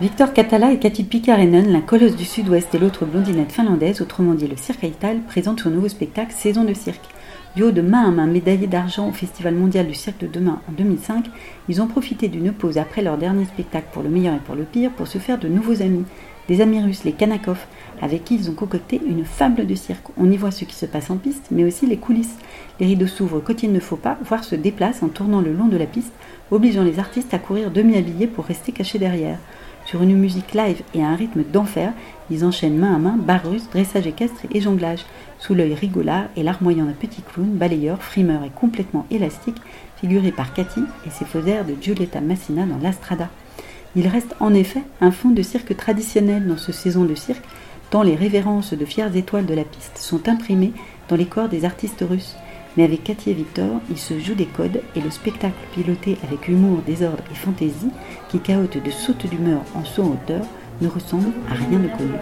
Victor Catala et Kati Pikarinen, l'un colosse du sud-ouest et l'autre blondinette finlandaise, autrement dit le Cirque Aital, présentent son nouveau spectacle Saison de cirque. Duo de main à main médaillé d'argent au Festival mondial du cirque de demain en 2005, ils ont profité d'une pause après leur dernier spectacle pour le meilleur et pour le pire pour se faire de nouveaux amis. Des amis russes, les Kanakov, avec qui ils ont concocté une fable de cirque. On y voit ce qui se passe en piste, mais aussi les coulisses. Les rideaux s'ouvrent quand il ne faut pas, voire se déplacent en tournant le long de la piste, obligeant les artistes à courir demi-habillés pour rester cachés derrière. Sur une musique live et à un rythme d'enfer, ils enchaînent main à main barre russe, dressage équestre et jonglage, sous l'œil rigolard et larmoyant d'un petit clown, balayeur, frimeur et complètement élastique, figuré par Cathy et ses faux airs de Giulietta Massina dans l'Astrada. Il reste en effet un fond de cirque traditionnel dans ce saison de cirque, tant les révérences de fières étoiles de la piste sont imprimées dans les corps des artistes russes. Mais avec Cathy et Victor, il se joue des codes et le spectacle piloté avec humour, désordre et fantaisie, qui caote de sautes d'humeur en saut en hauteur, ne ressemble à rien de connu.